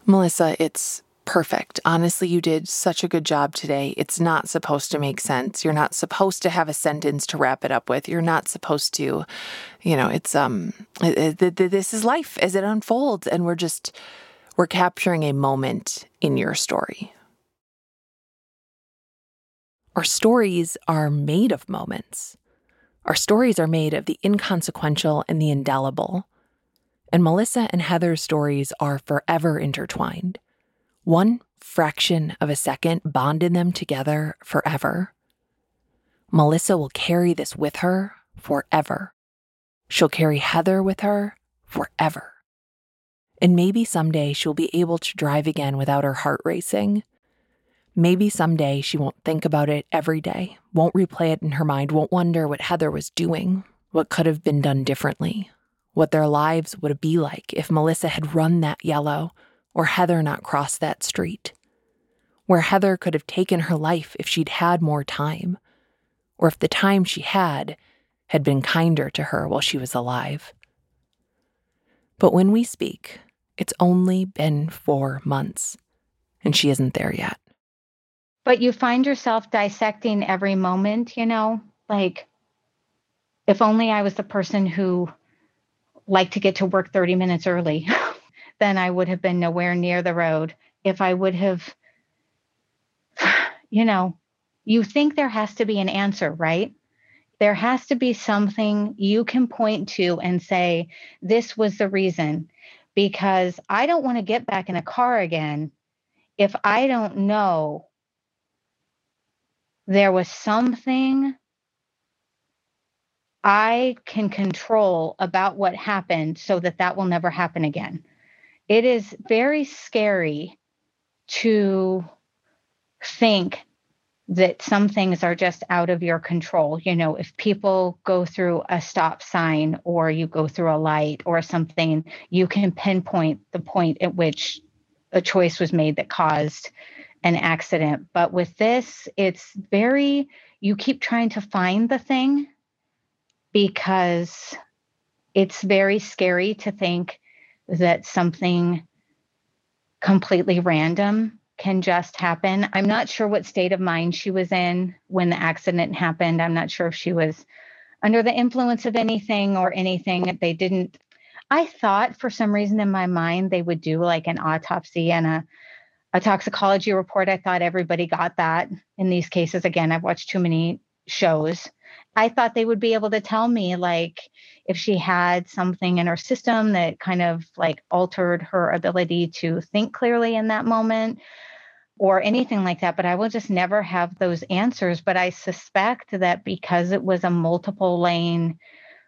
Melissa, it's perfect. Honestly, you did such a good job today. It's not supposed to make sense. You're not supposed to have a sentence to wrap it up with. You're not supposed to, you know, it's um it, it, this is life as it unfolds and we're just we're capturing a moment in your story. Our stories are made of moments. Our stories are made of the inconsequential and the indelible. And Melissa and Heather's stories are forever intertwined. One fraction of a second bonded them together forever. Melissa will carry this with her forever. She'll carry Heather with her forever. And maybe someday she'll be able to drive again without her heart racing. Maybe someday she won't think about it every day, won't replay it in her mind, won't wonder what Heather was doing, what could have been done differently, what their lives would be like if Melissa had run that yellow or Heather not cross that street, where Heather could have taken her life if she'd had more time, or if the time she had had been kinder to her while she was alive. But when we speak, it's only been four months, and she isn't there yet. But you find yourself dissecting every moment, you know, like if only I was the person who liked to get to work 30 minutes early. then I would have been nowhere near the road. If I would have, you know, you think there has to be an answer, right? There has to be something you can point to and say, this was the reason. Because I don't want to get back in a car again if I don't know there was something I can control about what happened so that that will never happen again it is very scary to think that some things are just out of your control. You know, if people go through a stop sign or you go through a light or something, you can pinpoint the point at which a choice was made that caused an accident. But with this, it's very, you keep trying to find the thing because it's very scary to think that something completely random can just happen. I'm not sure what state of mind she was in when the accident happened. I'm not sure if she was under the influence of anything or anything. They didn't. I thought for some reason in my mind they would do like an autopsy and a a toxicology report. I thought everybody got that in these cases. Again, I've watched too many shows. I thought they would be able to tell me like if she had something in her system that kind of like altered her ability to think clearly in that moment or anything like that, but I will just never have those answers. But I suspect that because it was a multiple lane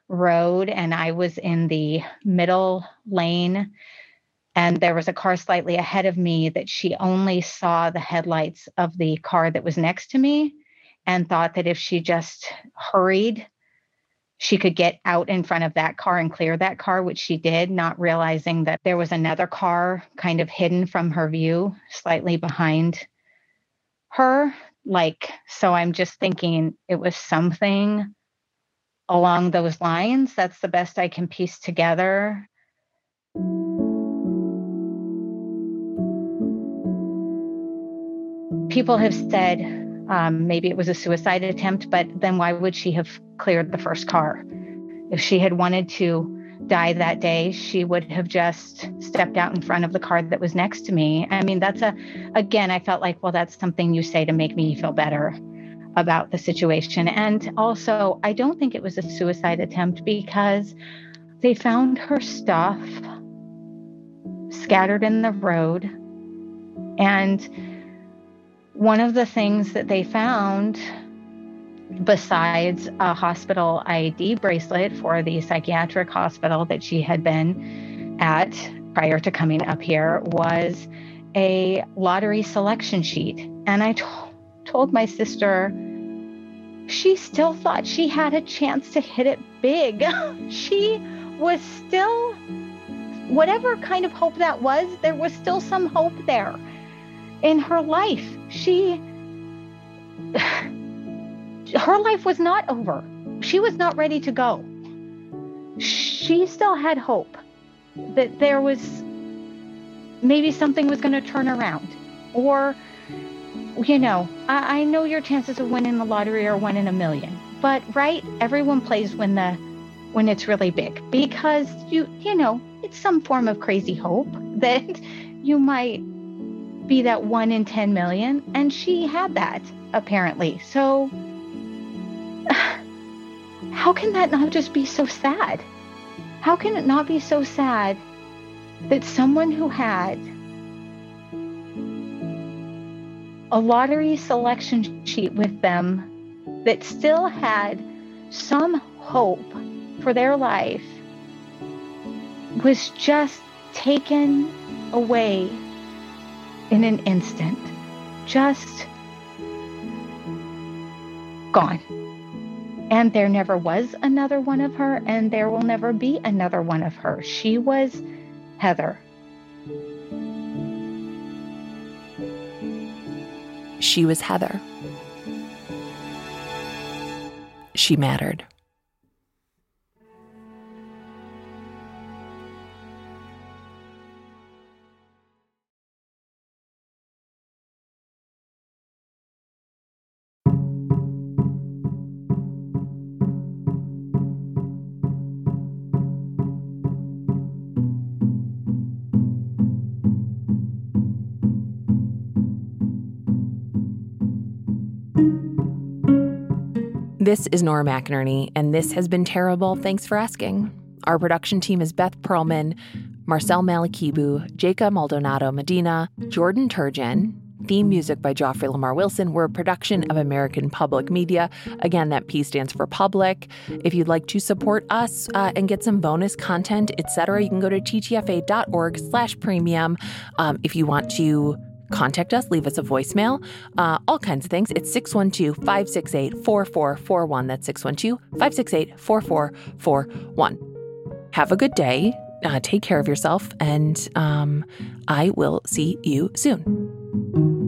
road and I was in the middle lane and there was a car slightly ahead of me, that she only saw the headlights of the car that was next to me and thought that if she just hurried, she could get out in front of that car and clear that car, which she did, not realizing that there was another car kind of hidden from her view, slightly behind her. Like, so I'm just thinking it was something along those lines. That's the best I can piece together. People have said um, maybe it was a suicide attempt, but then why would she have cleared the first car? If she had wanted to die that day, she would have just stepped out in front of the car that was next to me. I mean, that's a, again, I felt like, well, that's something you say to make me feel better about the situation. And also, I don't think it was a suicide attempt because they found her stuff scattered in the road. And one of the things that they found, besides a hospital ID bracelet for the psychiatric hospital that she had been at prior to coming up here, was a lottery selection sheet. And I t- told my sister, she still thought she had a chance to hit it big. she was still, whatever kind of hope that was, there was still some hope there in her life. She, her life was not over. She was not ready to go. She still had hope that there was maybe something was going to turn around or you know, I, I know your chances of winning the lottery are one in a million, but right, everyone plays when the when it's really big because you you know it's some form of crazy hope that you might be that one in 10 million and she had that apparently. So how can that not just be so sad? How can it not be so sad that someone who had a lottery selection sheet with them that still had some hope for their life was just taken away in an instant. Just gone. And there never was another one of her, and there will never be another one of her. She was Heather. She was Heather. She mattered. This is Nora McInerny, and this has been terrible. Thanks for asking. Our production team is Beth Perlman, Marcel Malekebu, Jacob Maldonado Medina, Jordan Turgeon. Theme music by Joffrey Lamar Wilson. We're a production of American Public Media. Again, that P stands for public. If you'd like to support us uh, and get some bonus content, etc., you can go to ttfa.org slash premium. Um, if you want to contact us, leave us a voicemail, uh, all kinds of things. It's 612 568 4441. That's 612 568 4441. Have a good day. Uh, take care of yourself, and um, I will see you soon.